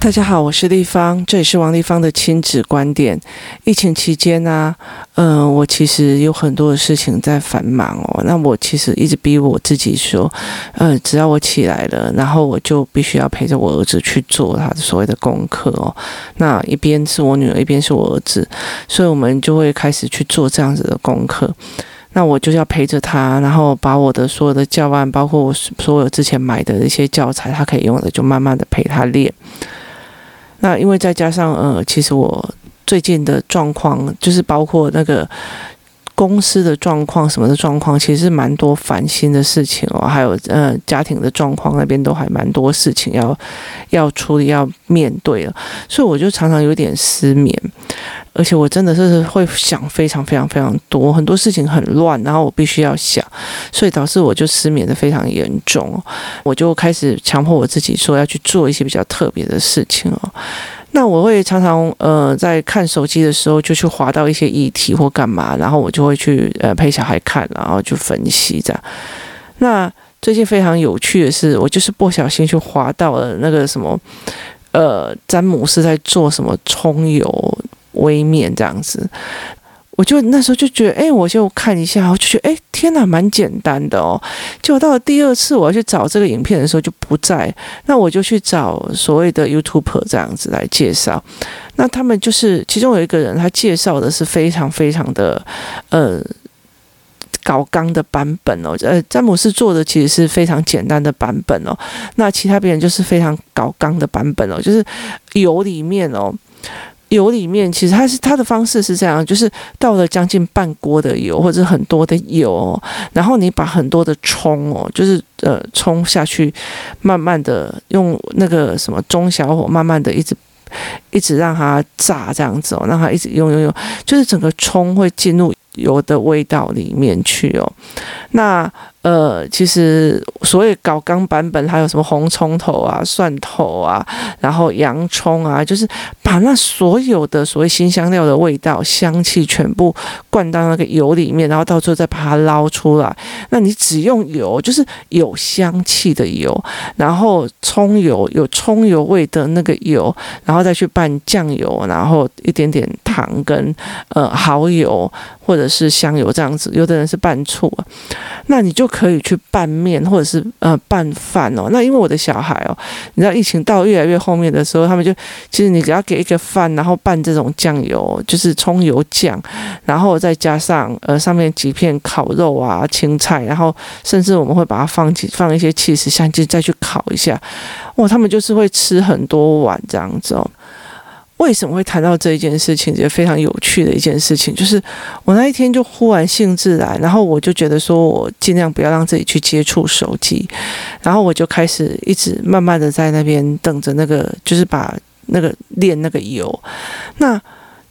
大家好，我是丽芳，这里是王丽芳的亲子观点。疫情期间呢、啊，嗯、我其实有很多的事情在繁忙哦。那我其实一直逼我自己说，呃，只要我起来了，然后我就必须要陪着我儿子去做他的所谓的功课哦。那一边是我女儿，一边是我儿子，所以我们就会开始去做这样子的功课。那我就要陪着他，然后把我的所有的教案，包括我所有之前买的一些教材，他可以用的，就慢慢的陪他练。那因为再加上呃，其实我最近的状况，就是包括那个公司的状况什么的状况，其实蛮多烦心的事情哦，还有呃家庭的状况那边都还蛮多事情要要处理要面对了，所以我就常常有点失眠，而且我真的是会想非常非常非常多，很多事情很乱，然后我必须要想，所以导致我就失眠的非常严重，我就开始强迫我自己说要去做一些比较特别的事情哦。那我会常常呃在看手机的时候就去滑到一些议题或干嘛，然后我就会去呃陪小孩看，然后就分析这样。那最近非常有趣的是，我就是不小心去滑到了那个什么呃詹姆斯在做什么葱油微面这样子。我就那时候就觉得，哎，我就看一下，我就觉得，哎，天哪，蛮简单的哦。结果到了第二次我要去找这个影片的时候就不在，那我就去找所谓的 YouTuber 这样子来介绍。那他们就是其中有一个人，他介绍的是非常非常的呃搞刚的版本哦。呃，詹姆斯做的其实是非常简单的版本哦。那其他别人就是非常搞刚的版本哦，就是油里面哦。油里面其实它是它的方式是这样，就是倒了将近半锅的油或者很多的油，然后你把很多的葱哦，就是呃葱下去，慢慢的用那个什么中小火，慢慢的一直一直让它炸这样子哦，让它一直用用用，就是整个葱会进入油的味道里面去哦，那。呃，其实所谓搞刚版本，还有什么红葱头啊、蒜头啊，然后洋葱啊，就是把那所有的所谓辛香料的味道、香气全部灌到那个油里面，然后到最后再把它捞出来。那你只用油，就是有香气的油，然后葱油有葱油味的那个油，然后再去拌酱油，然后一点点糖跟呃蚝油或者是香油这样子。有的人是拌醋，那你就。可以去拌面或者是呃拌饭哦。那因为我的小孩哦，你知道疫情到越来越后面的时候，他们就其实你只要给一个饭，然后拌这种酱油，就是葱油酱，然后再加上呃上面几片烤肉啊、青菜，然后甚至我们会把它放几放一些起司香气再去烤一下，哇，他们就是会吃很多碗这样子哦。为什么会谈到这一件事情？也非常有趣的一件事情，就是我那一天就忽然兴致来，然后我就觉得说我尽量不要让自己去接触手机，然后我就开始一直慢慢的在那边等着那个，就是把那个炼那个油。那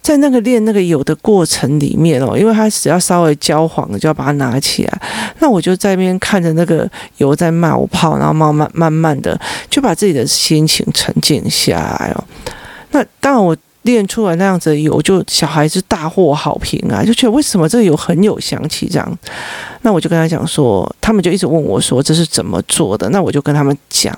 在那个炼那个油的过程里面哦，因为它只要稍微焦黄了，就要把它拿起来。那我就在那边看着那个油在冒泡，然后慢慢慢慢的就把自己的心情沉静下来哦。那但，我练出来那样子油，就小孩子大获好评啊，就觉得为什么这个油很有香气这样。那我就跟他讲说，他们就一直问我说这是怎么做的？那我就跟他们讲，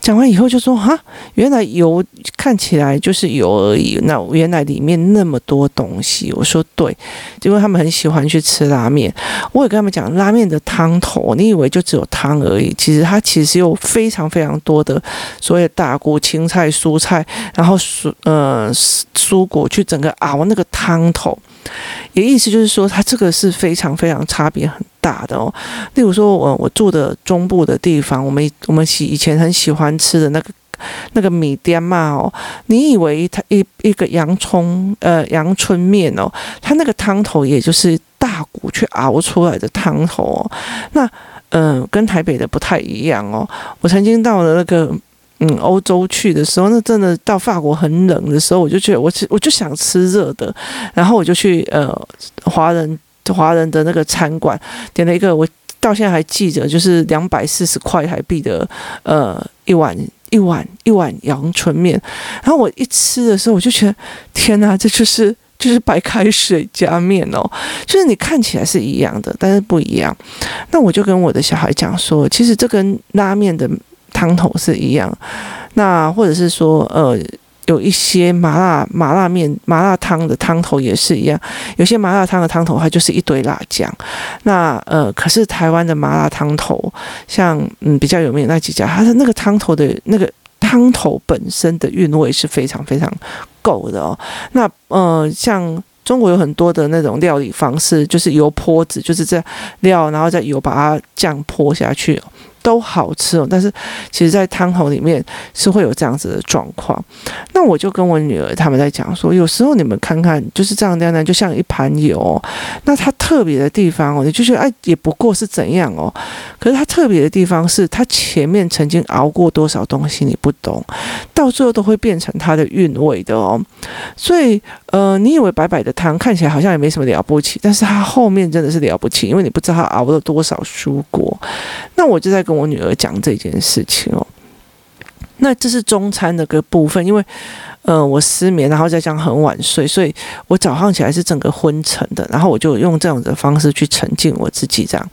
讲完以后就说哈，原来油看起来就是油而已。那原来里面那么多东西，我说对，因为他们很喜欢去吃拉面。我也跟他们讲，拉面的汤头，你以为就只有汤而已，其实它其实有非常非常多的所谓大菇、青菜、蔬菜，然后蔬呃蔬果去整个熬那个汤头。也意思就是说，它这个是非常非常差别很大的哦。例如说，我我住的中部的地方，我们我们喜以前很喜欢吃的那个那个米店嘛哦，你以为它一一个洋葱呃阳春面哦，它那个汤头也就是大骨去熬出来的汤头哦。那嗯、跟台北的不太一样哦。我曾经到了那个。嗯，欧洲去的时候，那真的到法国很冷的时候，我就觉得我我就想吃热的，然后我就去呃华人华人的那个餐馆点了一个，我到现在还记得，就是两百四十块台币的呃一碗一碗一碗阳春面，然后我一吃的时候，我就觉得天哪，这就是就是白开水加面哦，就是你看起来是一样的，但是不一样。那我就跟我的小孩讲说，其实这跟拉面的。汤头是一样，那或者是说，呃。有一些麻辣麻辣面、麻辣汤的汤头也是一样，有些麻辣汤的汤头它就是一堆辣酱。那呃，可是台湾的麻辣汤头，像嗯比较有名的那几家，它的那个汤头的那个汤头本身的韵味是非常非常够的哦。那呃，像中国有很多的那种料理方式，就是油泼子，就是这料，然后再油把它酱泼下去。都好吃哦，但是其实，在汤头里面是会有这样子的状况。那我就跟我女儿他们在讲说，有时候你们看看，就是这样这样，就像一盘油。那它特别的地方哦，你就觉得哎，也不过是怎样哦。可是它特别的地方是，它前面曾经熬过多少东西，你不懂，到最后都会变成它的韵味的哦。所以，呃，你以为白白的汤看起来好像也没什么了不起，但是它后面真的是了不起，因为你不知道它熬了多少蔬果。那我就在跟我女儿讲这件事情哦。那这是中餐的个部分，因为，呃，我失眠，然后再讲很晚睡，所以我早上起来是整个昏沉的，然后我就用这样的方式去沉浸我自己这样。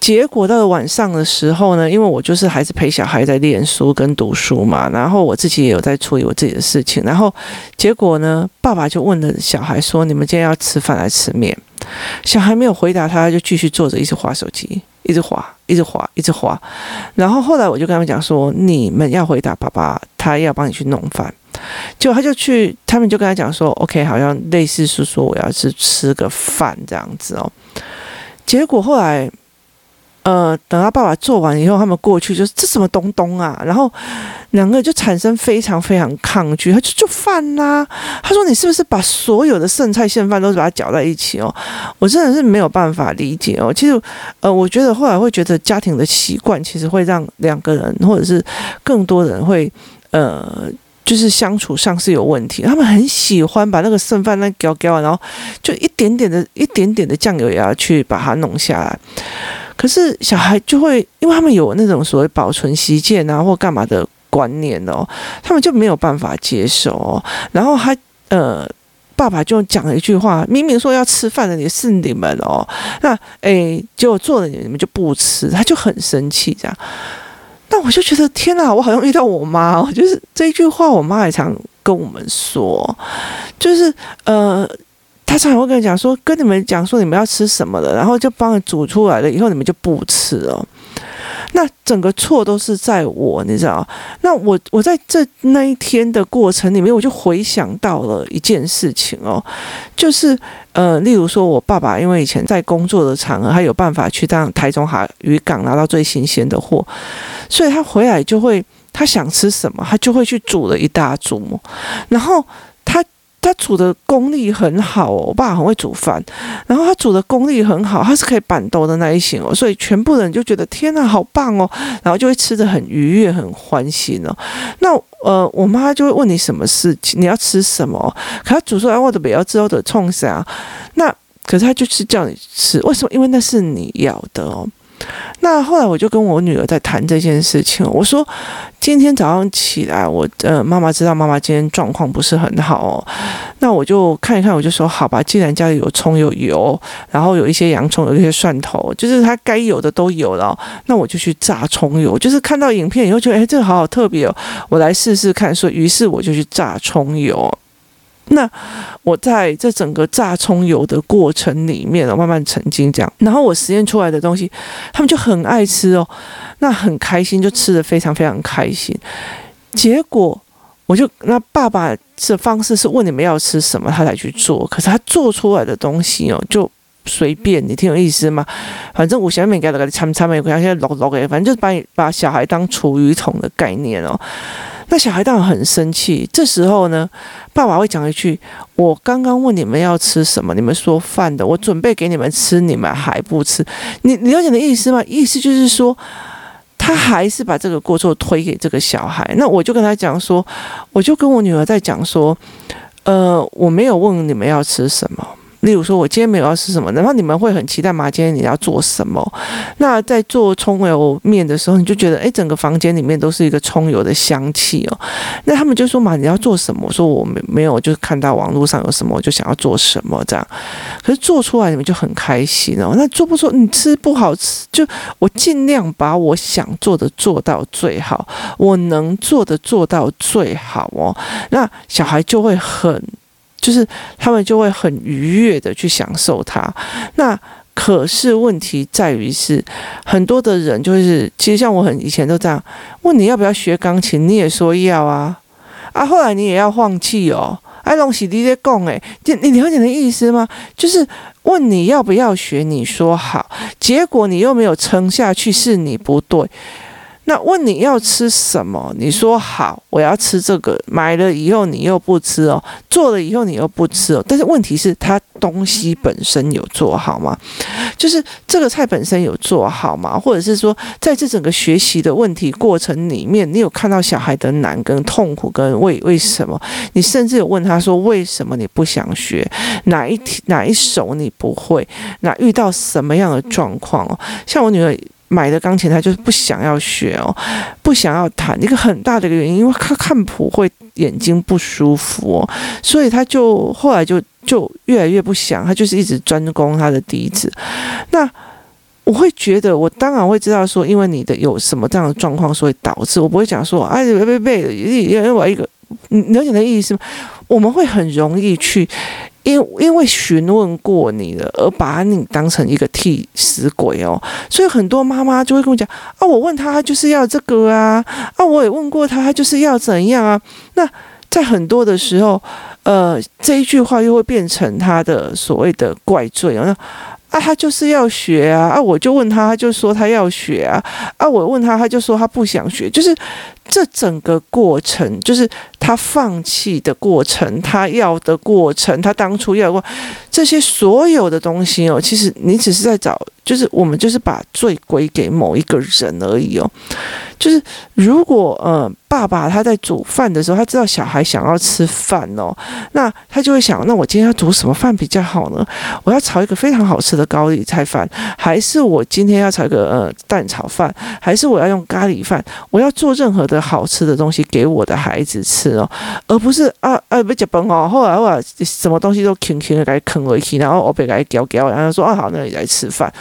结果到了晚上的时候呢，因为我就是还是陪小孩在念书跟读书嘛，然后我自己也有在处理我自己的事情，然后结果呢，爸爸就问了小孩说：“你们今天要吃饭还是吃面？”小孩没有回答，他就继续坐着一直划手机，一直滑，一直滑，一直滑。然后后来我就跟他们讲说：“你们要回答爸爸，他要帮你去弄饭。”就他就去，他们就跟他讲说：“OK，好像类似是说我要去吃个饭这样子哦。”结果后来。呃，等他爸爸做完以后，他们过去就是这什么东东啊？然后两个人就产生非常非常抗拒。他就就饭啦，他说：“你是不是把所有的剩菜剩饭都是把它搅在一起哦？”我真的是没有办法理解哦。其实，呃，我觉得后来会觉得家庭的习惯其实会让两个人或者是更多人会呃，就是相处上是有问题。他们很喜欢把那个剩饭那搅搅，然后就一点点的一点点的酱油也要去把它弄下来。可是小孩就会，因为他们有那种所谓保存习见啊，或干嘛的观念哦，他们就没有办法接受哦。然后他呃，爸爸就讲了一句话：明明说要吃饭的也是你们哦，那诶，结果做了你们就不吃，他就很生气这样。那我就觉得天哪，我好像遇到我妈哦，就是这一句话，我妈也常跟我们说，就是呃。他常常会跟你讲说，跟你们讲说你们要吃什么了，然后就帮你煮出来了，以后你们就不吃了。那整个错都是在我，你知道？那我我在这那一天的过程里面，我就回想到了一件事情哦，就是呃，例如说我爸爸因为以前在工作的场合，他有办法去当台中海渔港拿到最新鲜的货，所以他回来就会他想吃什么，他就会去煮了一大桌，然后他。煮的功力很好哦，我爸很会煮饭，然后他煮的功力很好，他是可以板豆的那一型哦，所以全部人就觉得天哪，好棒哦，然后就会吃的很愉悦、很欢喜哦。那呃，我妈就会问你什么事情，你要吃什么？可他煮出来我的比较之后的冲啥？那可是他就是叫你吃，为什么？因为那是你要的哦。那后来我就跟我女儿在谈这件事情，我说今天早上起来，我呃妈妈知道妈妈今天状况不是很好哦，那我就看一看，我就说好吧，既然家里有葱有油，然后有一些洋葱，有一些蒜头，就是它该有的都有了，那我就去炸葱油，就是看到影片以后觉得哎这个好好特别哦，我来试试看，说于是我就去炸葱油。那我在这整个炸葱油的过程里面，慢慢沉浸这样，然后我实验出来的东西，他们就很爱吃哦，那很开心，就吃得非常非常开心。结果我就那爸爸的方式是问你们要吃什么，他才去做。可是他做出来的东西哦，就随便，你挺有意思吗？反正我前面给了个参参没有，现在老老给，反正就是把你把小孩当厨余桶的概念哦。那小孩当然很生气，这时候呢，爸爸会讲一句：“我刚刚问你们要吃什么，你们说饭的，我准备给你们吃，你们还不吃。你”你了解的意思吗？意思就是说，他还是把这个过错推给这个小孩。那我就跟他讲说，我就跟我女儿在讲说，呃，我没有问你们要吃什么。例如说，我今天没有要吃什么，然后你们会很期待嘛？今天你要做什么？那在做葱油面的时候，你就觉得，哎，整个房间里面都是一个葱油的香气哦。那他们就说嘛，你要做什么？我说我没没有，就是看到网络上有什么，我就想要做什么这样。可是做出来你们就很开心哦。那做不做？你吃不好吃，就我尽量把我想做的做到最好，我能做的做到最好哦。那小孩就会很。就是他们就会很愉悦的去享受它。那可是问题在于是，很多的人就是，其实像我很以前都这样问你要不要学钢琴，你也说要啊啊，后来你也要放弃哦。哎，东西你在讲哎，你你了解的意思吗？就是问你要不要学，你说好，结果你又没有撑下去，是你不对。那问你要吃什么？你说好，我要吃这个。买了以后你又不吃哦，做了以后你又不吃哦。但是问题是，它东西本身有做好吗？就是这个菜本身有做好吗？或者是说，在这整个学习的问题过程里面，你有看到小孩的难跟痛苦跟为为什么？你甚至有问他说，为什么你不想学？哪一哪一首你不会？那遇到什么样的状况哦？像我女儿。买的钢琴，他就是不想要学哦，不想要弹。一个很大的一个原因，因为他看谱会眼睛不舒服哦，所以他就后来就就越来越不想，他就是一直专攻他的笛子。那我会觉得，我当然会知道说，因为你的有什么这样的状况，所以导致我不会讲说，哎，别别别，因为我一个，你了解的意思吗？我们会很容易去。因因为询问过你了，而把你当成一个替死鬼哦，所以很多妈妈就会跟我讲啊，我问他，他就是要这个啊，啊，我也问过他，他就是要怎样啊。那在很多的时候，呃，这一句话又会变成他的所谓的怪罪啊。啊，他就是要学啊，啊，我就问他，他就说他要学啊，啊，我问他，他就说他不想学，就是。这整个过程，就是他放弃的过程，他要的过程，他当初要过这些所有的东西哦。其实你只是在找，就是我们就是把罪归给某一个人而已哦。就是如果呃爸爸他在煮饭的时候，他知道小孩想要吃饭哦，那他就会想，那我今天要煮什么饭比较好呢？我要炒一个非常好吃的高丽菜饭，还是我今天要炒一个呃蛋炒饭，还是我要用咖喱饭？我要做任何的好吃的东西给我的孩子吃哦，而不是啊啊不吃饭哦，后来我什么东西都轻轻的给啃回去，然后我被给叼叼，然后说啊好，那你来吃饭。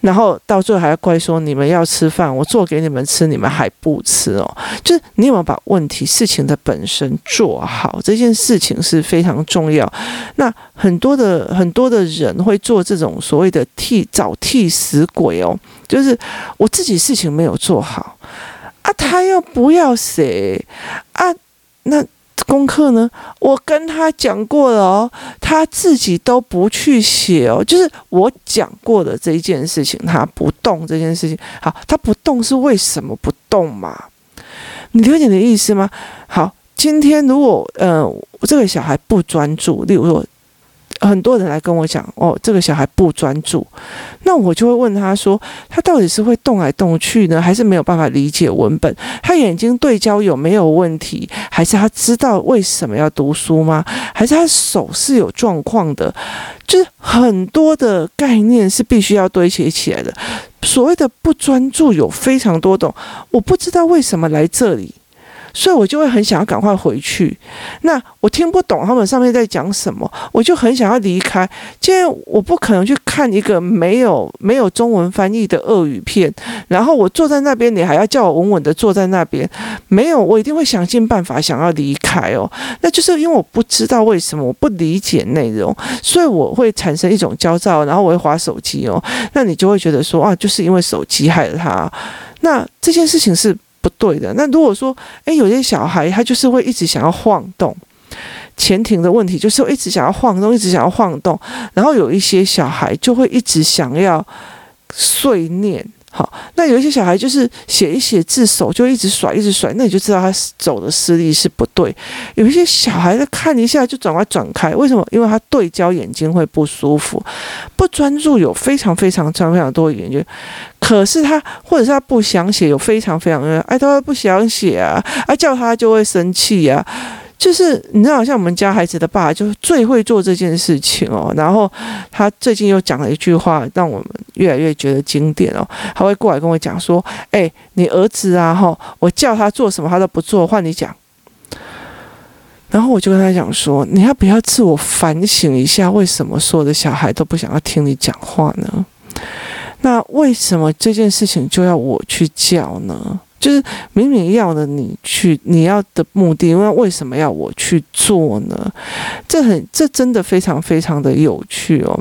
然后到最后还要怪说你们要吃饭，我做给你们吃，你们还不吃哦。就是你有没有把问题事情的本身做好？这件事情是非常重要。那很多的很多的人会做这种所谓的替找替死鬼哦，就是我自己事情没有做好啊，他又不要写啊，那。功课呢？我跟他讲过了哦，他自己都不去写哦。就是我讲过的这一件事情，他不动这件事情。好，他不动是为什么不动嘛？你了解你的意思吗？好，今天如果呃这个小孩不专注，例如说。很多人来跟我讲，哦，这个小孩不专注，那我就会问他说，他到底是会动来动去呢，还是没有办法理解文本？他眼睛对焦有没有问题？还是他知道为什么要读书吗？还是他手是有状况的？就是很多的概念是必须要堆砌起来的。所谓的不专注有非常多种，我不知道为什么来这里。所以我就会很想要赶快回去。那我听不懂他们上面在讲什么，我就很想要离开。既然我不可能去看一个没有没有中文翻译的俄语片，然后我坐在那边，你还要叫我稳稳的坐在那边。没有，我一定会想尽办法想要离开哦。那就是因为我不知道为什么，我不理解内容，所以我会产生一种焦躁，然后我会划手机哦。那你就会觉得说啊，就是因为手机害了他。那这件事情是。对的。那如果说，诶，有些小孩他就是会一直想要晃动，前庭的问题就是会一直想要晃动，一直想要晃动。然后有一些小孩就会一直想要碎念。好，那有一些小孩就是写一写字，手就一直甩，一直甩，那你就知道他走的视力是不对。有一些小孩他看一下就转过来转开，为什么？因为他对焦眼睛会不舒服，不专注，有非常非常非常非常多的原因。可是他或者是他不想写，有非常非常，哎，他不想写啊，啊叫他就会生气啊。就是你知道，像我们家孩子的爸就是最会做这件事情哦。然后他最近又讲了一句话，让我们越来越觉得经典哦。他会过来跟我讲说：“哎，你儿子啊，哈，我叫他做什么他都不做，换你讲。”然后我就跟他讲说：“你要不要自我反省一下，为什么所有的小孩都不想要听你讲话呢？那为什么这件事情就要我去教呢？”就是明明要的你去，你要的目的，因为为什么要我去做呢？这很，这真的非常非常的有趣哦。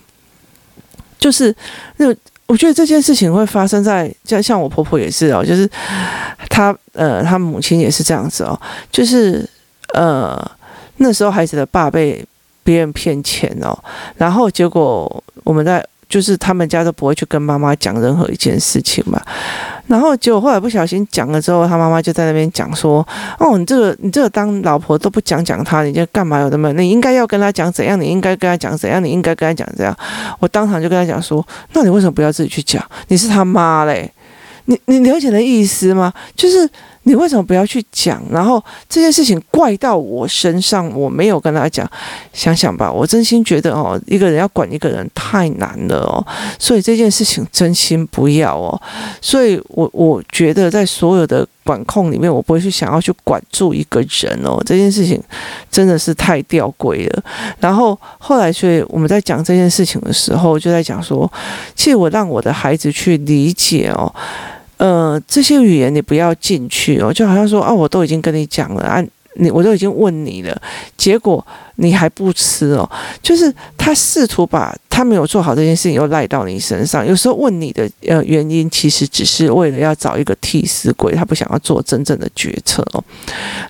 就是那我觉得这件事情会发生在，像像我婆婆也是哦，就是她呃，她母亲也是这样子哦，就是呃，那时候孩子的爸被别人骗钱哦，然后结果我们在。就是他们家都不会去跟妈妈讲任何一件事情嘛，然后结果后来不小心讲了之后，他妈妈就在那边讲说：“哦，你这个你这个当老婆都不讲讲他，你就干嘛有那么？你应该要跟他讲怎样？你应该跟他讲怎样？你应该跟他讲怎样？”我当场就跟他讲说：“那你为什么不要自己去讲？你是他妈嘞？你你了解的意思吗？就是。”你为什么不要去讲？然后这件事情怪到我身上，我没有跟他讲。想想吧，我真心觉得哦，一个人要管一个人太难了哦，所以这件事情真心不要哦。所以我我觉得在所有的管控里面，我不会去想要去管住一个人哦。这件事情真的是太吊诡了。然后后来，所以我们在讲这件事情的时候，就在讲说，其实我让我的孩子去理解哦。呃，这些语言你不要进去哦，就好像说啊，我都已经跟你讲了啊，你我都已经问你了，结果你还不吃哦，就是他试图把他没有做好这件事情又赖到你身上。有时候问你的呃原因，其实只是为了要找一个替死鬼，他不想要做真正的决策哦。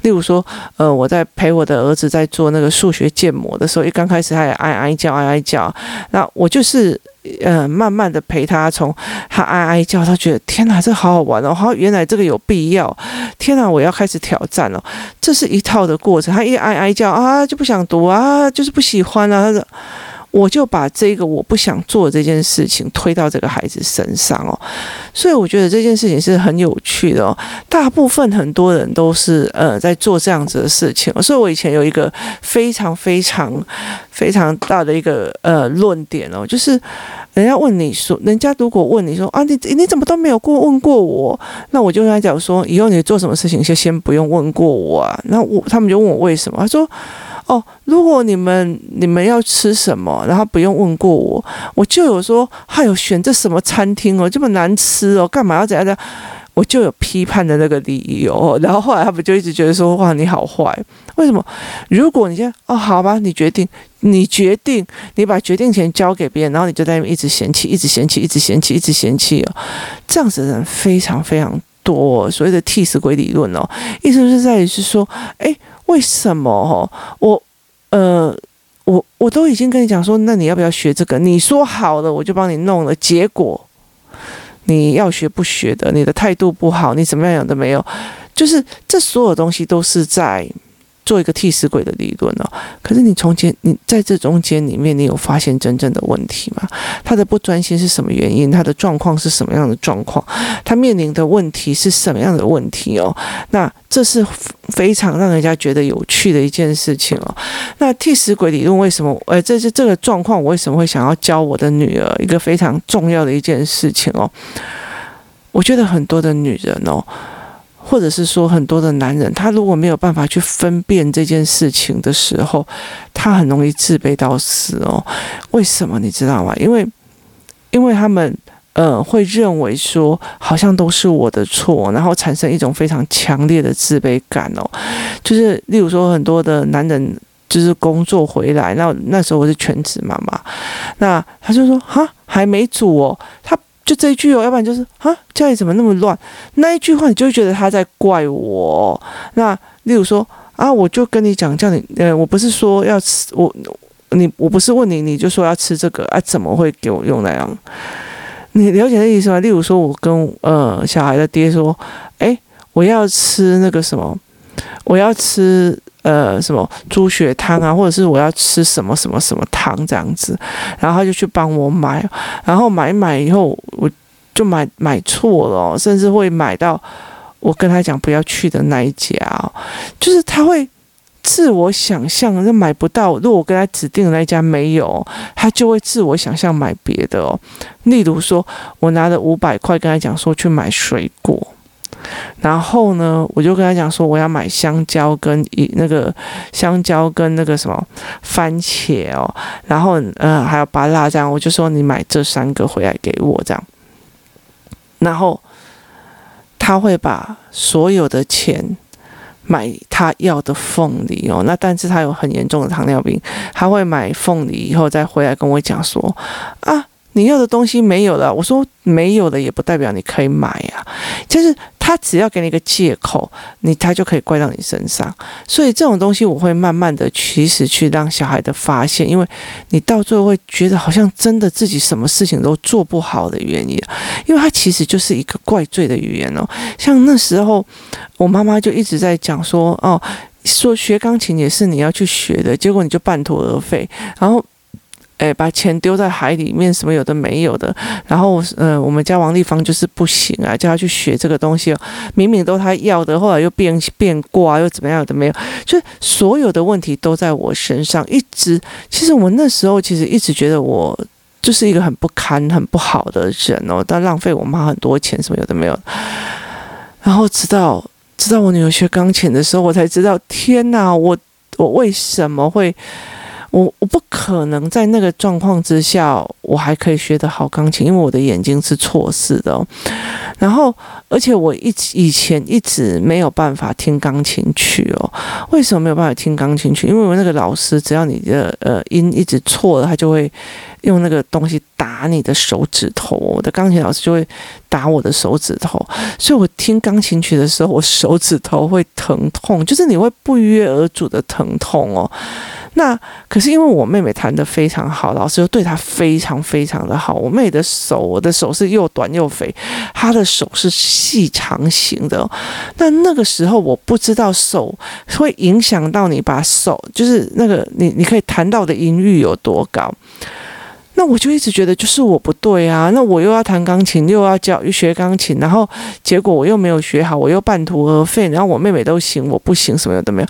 例如说，呃，我在陪我的儿子在做那个数学建模的时候，一刚开始他也哀哀叫哀哀叫，那我就是。呃，慢慢的陪他，从他哀哀叫，他觉得天哪，这好好玩哦！好，原来这个有必要。天哪，我要开始挑战了。这是一套的过程。他一哀哀叫啊，就不想读啊，就是不喜欢啊。他说。我就把这个我不想做这件事情推到这个孩子身上哦，所以我觉得这件事情是很有趣的哦。大部分很多人都是呃在做这样子的事情，所以我以前有一个非常非常非常大的一个呃论点哦，就是人家问你说，人家如果问你说啊，你你怎么都没有过问过我，那我就跟他讲说，以后你做什么事情就先不用问过我啊。那我他们就问我为什么，他说。哦，如果你们你们要吃什么，然后不用问过我，我就有说，还有选这什么餐厅哦，这么难吃哦，干嘛要怎样怎样？我就有批判的那个理由。然后后来他们就一直觉得说，哇，你好坏，为什么？如果你现在哦，好吧，你决定，你决定，你把决定权交给别人，然后你就在那边一直嫌弃，一直嫌弃，一直嫌弃，一直嫌弃哦，这样子的人非常非常多，所谓的替死鬼理论哦，意思是在于是说，哎。为什么哦？我呃，我我都已经跟你讲说，那你要不要学这个？你说好了，我就帮你弄了。结果你要学不学的，你的态度不好，你怎么样样都没有。就是这所有东西都是在。做一个替死鬼的理论哦，可是你从前你在这中间里面，你有发现真正的问题吗？他的不专心是什么原因？他的状况是什么样的状况？他面临的问题是什么样的问题哦？那这是非常让人家觉得有趣的一件事情哦。那替死鬼理论为什么？呃，这是这个状况，我为什么会想要教我的女儿一个非常重要的一件事情哦？我觉得很多的女人哦。或者是说，很多的男人，他如果没有办法去分辨这件事情的时候，他很容易自卑到死哦。为什么你知道吗？因为，因为他们呃会认为说，好像都是我的错，然后产生一种非常强烈的自卑感哦。就是例如说，很多的男人就是工作回来，那那时候我是全职妈妈，那他就说哈还没煮哦，他。就这一句哦，要不然就是啊，家里怎么那么乱？那一句话你就觉得他在怪我。那例如说啊，我就跟你讲，叫你呃，我不是说要吃我你，我不是问你，你就说要吃这个啊，怎么会给我用那样？你了解的意思吗？例如说，我跟呃小孩的爹说，诶，我要吃那个什么，我要吃。呃，什么猪血汤啊，或者是我要吃什么什么什么汤这样子，然后他就去帮我买，然后买买以后，我就买买错了，甚至会买到我跟他讲不要去的那一家，就是他会自我想象就买不到。如果我跟他指定的那一家没有，他就会自我想象买别的哦。例如说，我拿了五百块跟他讲说去买水果。然后呢，我就跟他讲说，我要买香蕉跟一那个香蕉跟那个什么番茄哦，然后呃还有芭乐这样，我就说你买这三个回来给我这样。然后他会把所有的钱买他要的凤梨哦，那但是他有很严重的糖尿病，他会买凤梨以后再回来跟我讲说啊。你要的东西没有了，我说没有了也不代表你可以买啊，就是他只要给你一个借口，你他就可以怪到你身上。所以这种东西我会慢慢的其实去让小孩的发现，因为你到最后会觉得好像真的自己什么事情都做不好的原因，因为他其实就是一个怪罪的语言哦。像那时候我妈妈就一直在讲说，哦，说学钢琴也是你要去学的，结果你就半途而废，然后。哎，把钱丢在海里面，什么有的没有的。然后，呃，我们家王丽芳就是不行啊，叫他去学这个东西。明明都他要的，后来又变变卦，又怎么样有的没有。就所有的问题都在我身上，一直。其实我那时候其实一直觉得我就是一个很不堪、很不好的人哦，但浪费我妈很多钱，什么有的没有。然后直到直到我女儿学钢琴的时候，我才知道，天哪，我我为什么会？我我不可能在那个状况之下，我还可以学得好钢琴，因为我的眼睛是错视的哦。然后，而且我一直以前一直没有办法听钢琴曲哦。为什么没有办法听钢琴曲？因为我那个老师，只要你的呃音一直错了，他就会用那个东西打你的手指头。我的钢琴老师就会打我的手指头，所以我听钢琴曲的时候，我手指头会疼痛，就是你会不约而主的疼痛哦。那可是因为我妹妹弹得非常好，老师又对她非常非常的好。我妹的手，我的手是又短又肥，她的手是细长型的。那那个时候我不知道手会影响到你把手，就是那个你你可以弹到的音域有多高。那我就一直觉得就是我不对啊。那我又要弹钢琴，又要教又学钢琴，然后结果我又没有学好，我又半途而废。然后我妹妹都行，我不行，什么都没有。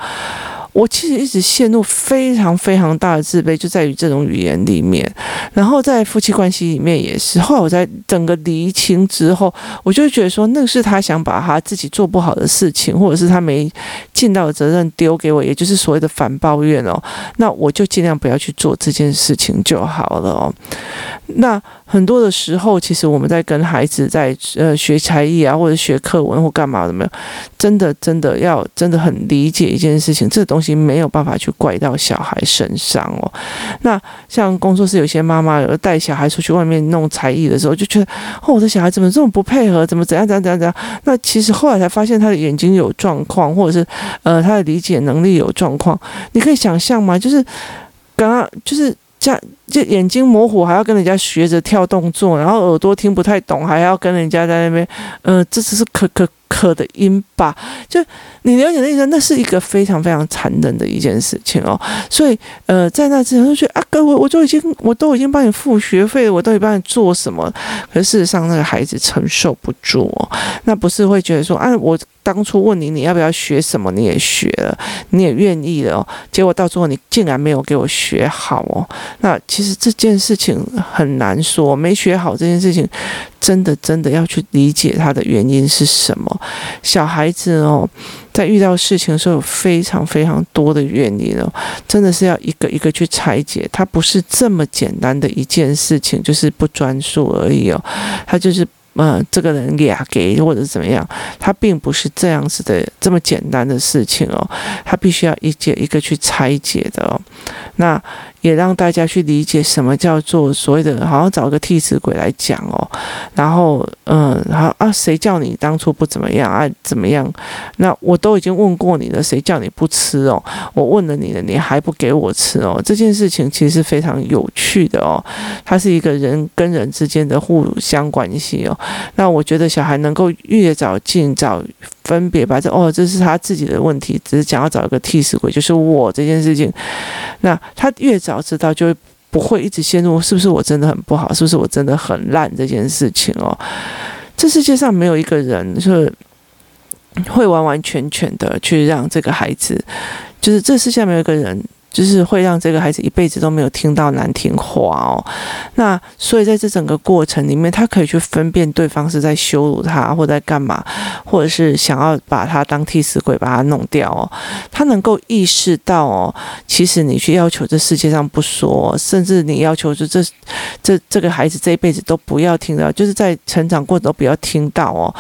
我其实一直陷入非常非常大的自卑，就在于这种语言里面。然后在夫妻关系里面也是。后来我在整个离清之后，我就觉得说，那个是他想把他自己做不好的事情，或者是他没尽到的责任丢给我，也就是所谓的反抱怨哦。那我就尽量不要去做这件事情就好了哦。那很多的时候，其实我们在跟孩子在呃学才艺啊，或者学课文或干嘛的没有，真的真的要真的很理解一件事情，这个东西。没有办法去怪到小孩身上哦。那像工作室有些妈妈有带小孩出去外面弄才艺的时候，就觉得哦，我的小孩怎么这么不配合，怎么怎样怎样怎样怎样？那其实后来才发现他的眼睛有状况，或者是呃他的理解能力有状况。你可以想象吗？就是刚刚就是这样，就眼睛模糊，还要跟人家学着跳动作，然后耳朵听不太懂，还要跟人家在那边，呃，这只是可可。可的音吧，就你了解的意思，那是一个非常非常残忍的一件事情哦。所以，呃，在那之前就觉得啊，哥，我我就已经我都已经帮你付学费了，我都已经帮你做什么？可事实上，那个孩子承受不住哦。那不是会觉得说，啊，我当初问你你要不要学什么，你也学了，你也愿意了哦。结果到最后你竟然没有给我学好哦。那其实这件事情很难说，没学好这件事情。真的，真的要去理解它的原因是什么？小孩子哦，在遇到事情的时候有非常非常多的原因哦，真的是要一个一个去拆解。他不是这么简单的一件事情，就是不专注而已哦，他就是。嗯，这个人俩给或者怎么样，他并不是这样子的这么简单的事情哦，他必须要一节一个去拆解的哦。那也让大家去理解什么叫做所谓的，好像找个替死鬼来讲哦。然后，嗯，好啊，谁叫你当初不怎么样啊？怎么样？那我都已经问过你了，谁叫你不吃哦？我问了你了，你还不给我吃哦？这件事情其实是非常有趣的哦，它是一个人跟人之间的互相关系哦。那我觉得小孩能够越早尽早分别吧这哦，这是他自己的问题，只是想要找一个替死鬼，就是我这件事情。那他越早知道，就不会一直陷入是不是我真的很不好，是不是我真的很烂这件事情哦。这世界上没有一个人是会完完全全的去让这个孩子，就是这世界上没有一个人。就是会让这个孩子一辈子都没有听到难听话哦。那所以在这整个过程里面，他可以去分辨对方是在羞辱他，或在干嘛，或者是想要把他当替死鬼把他弄掉哦。他能够意识到哦，其实你去要求这世界上不说，甚至你要求就这这这个孩子这一辈子都不要听到，就是在成长过程都不要听到哦，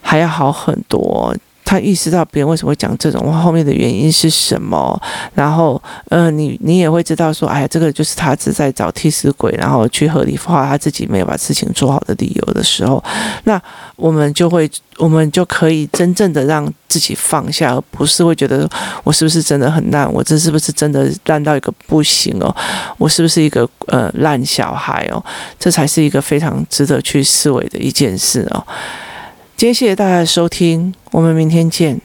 还要好很多。他意识到别人为什么会讲这种话，后面的原因是什么？然后，呃，你你也会知道说，哎呀，这个就是他只在找替死鬼，然后去合理化他自己没有把事情做好的理由的时候，那我们就会，我们就可以真正的让自己放下，而不是会觉得我是不是真的很烂，我这是不是真的烂到一个不行哦？我是不是一个呃烂小孩哦？这才是一个非常值得去思维的一件事哦。今天谢谢大家的收听，我们明天见。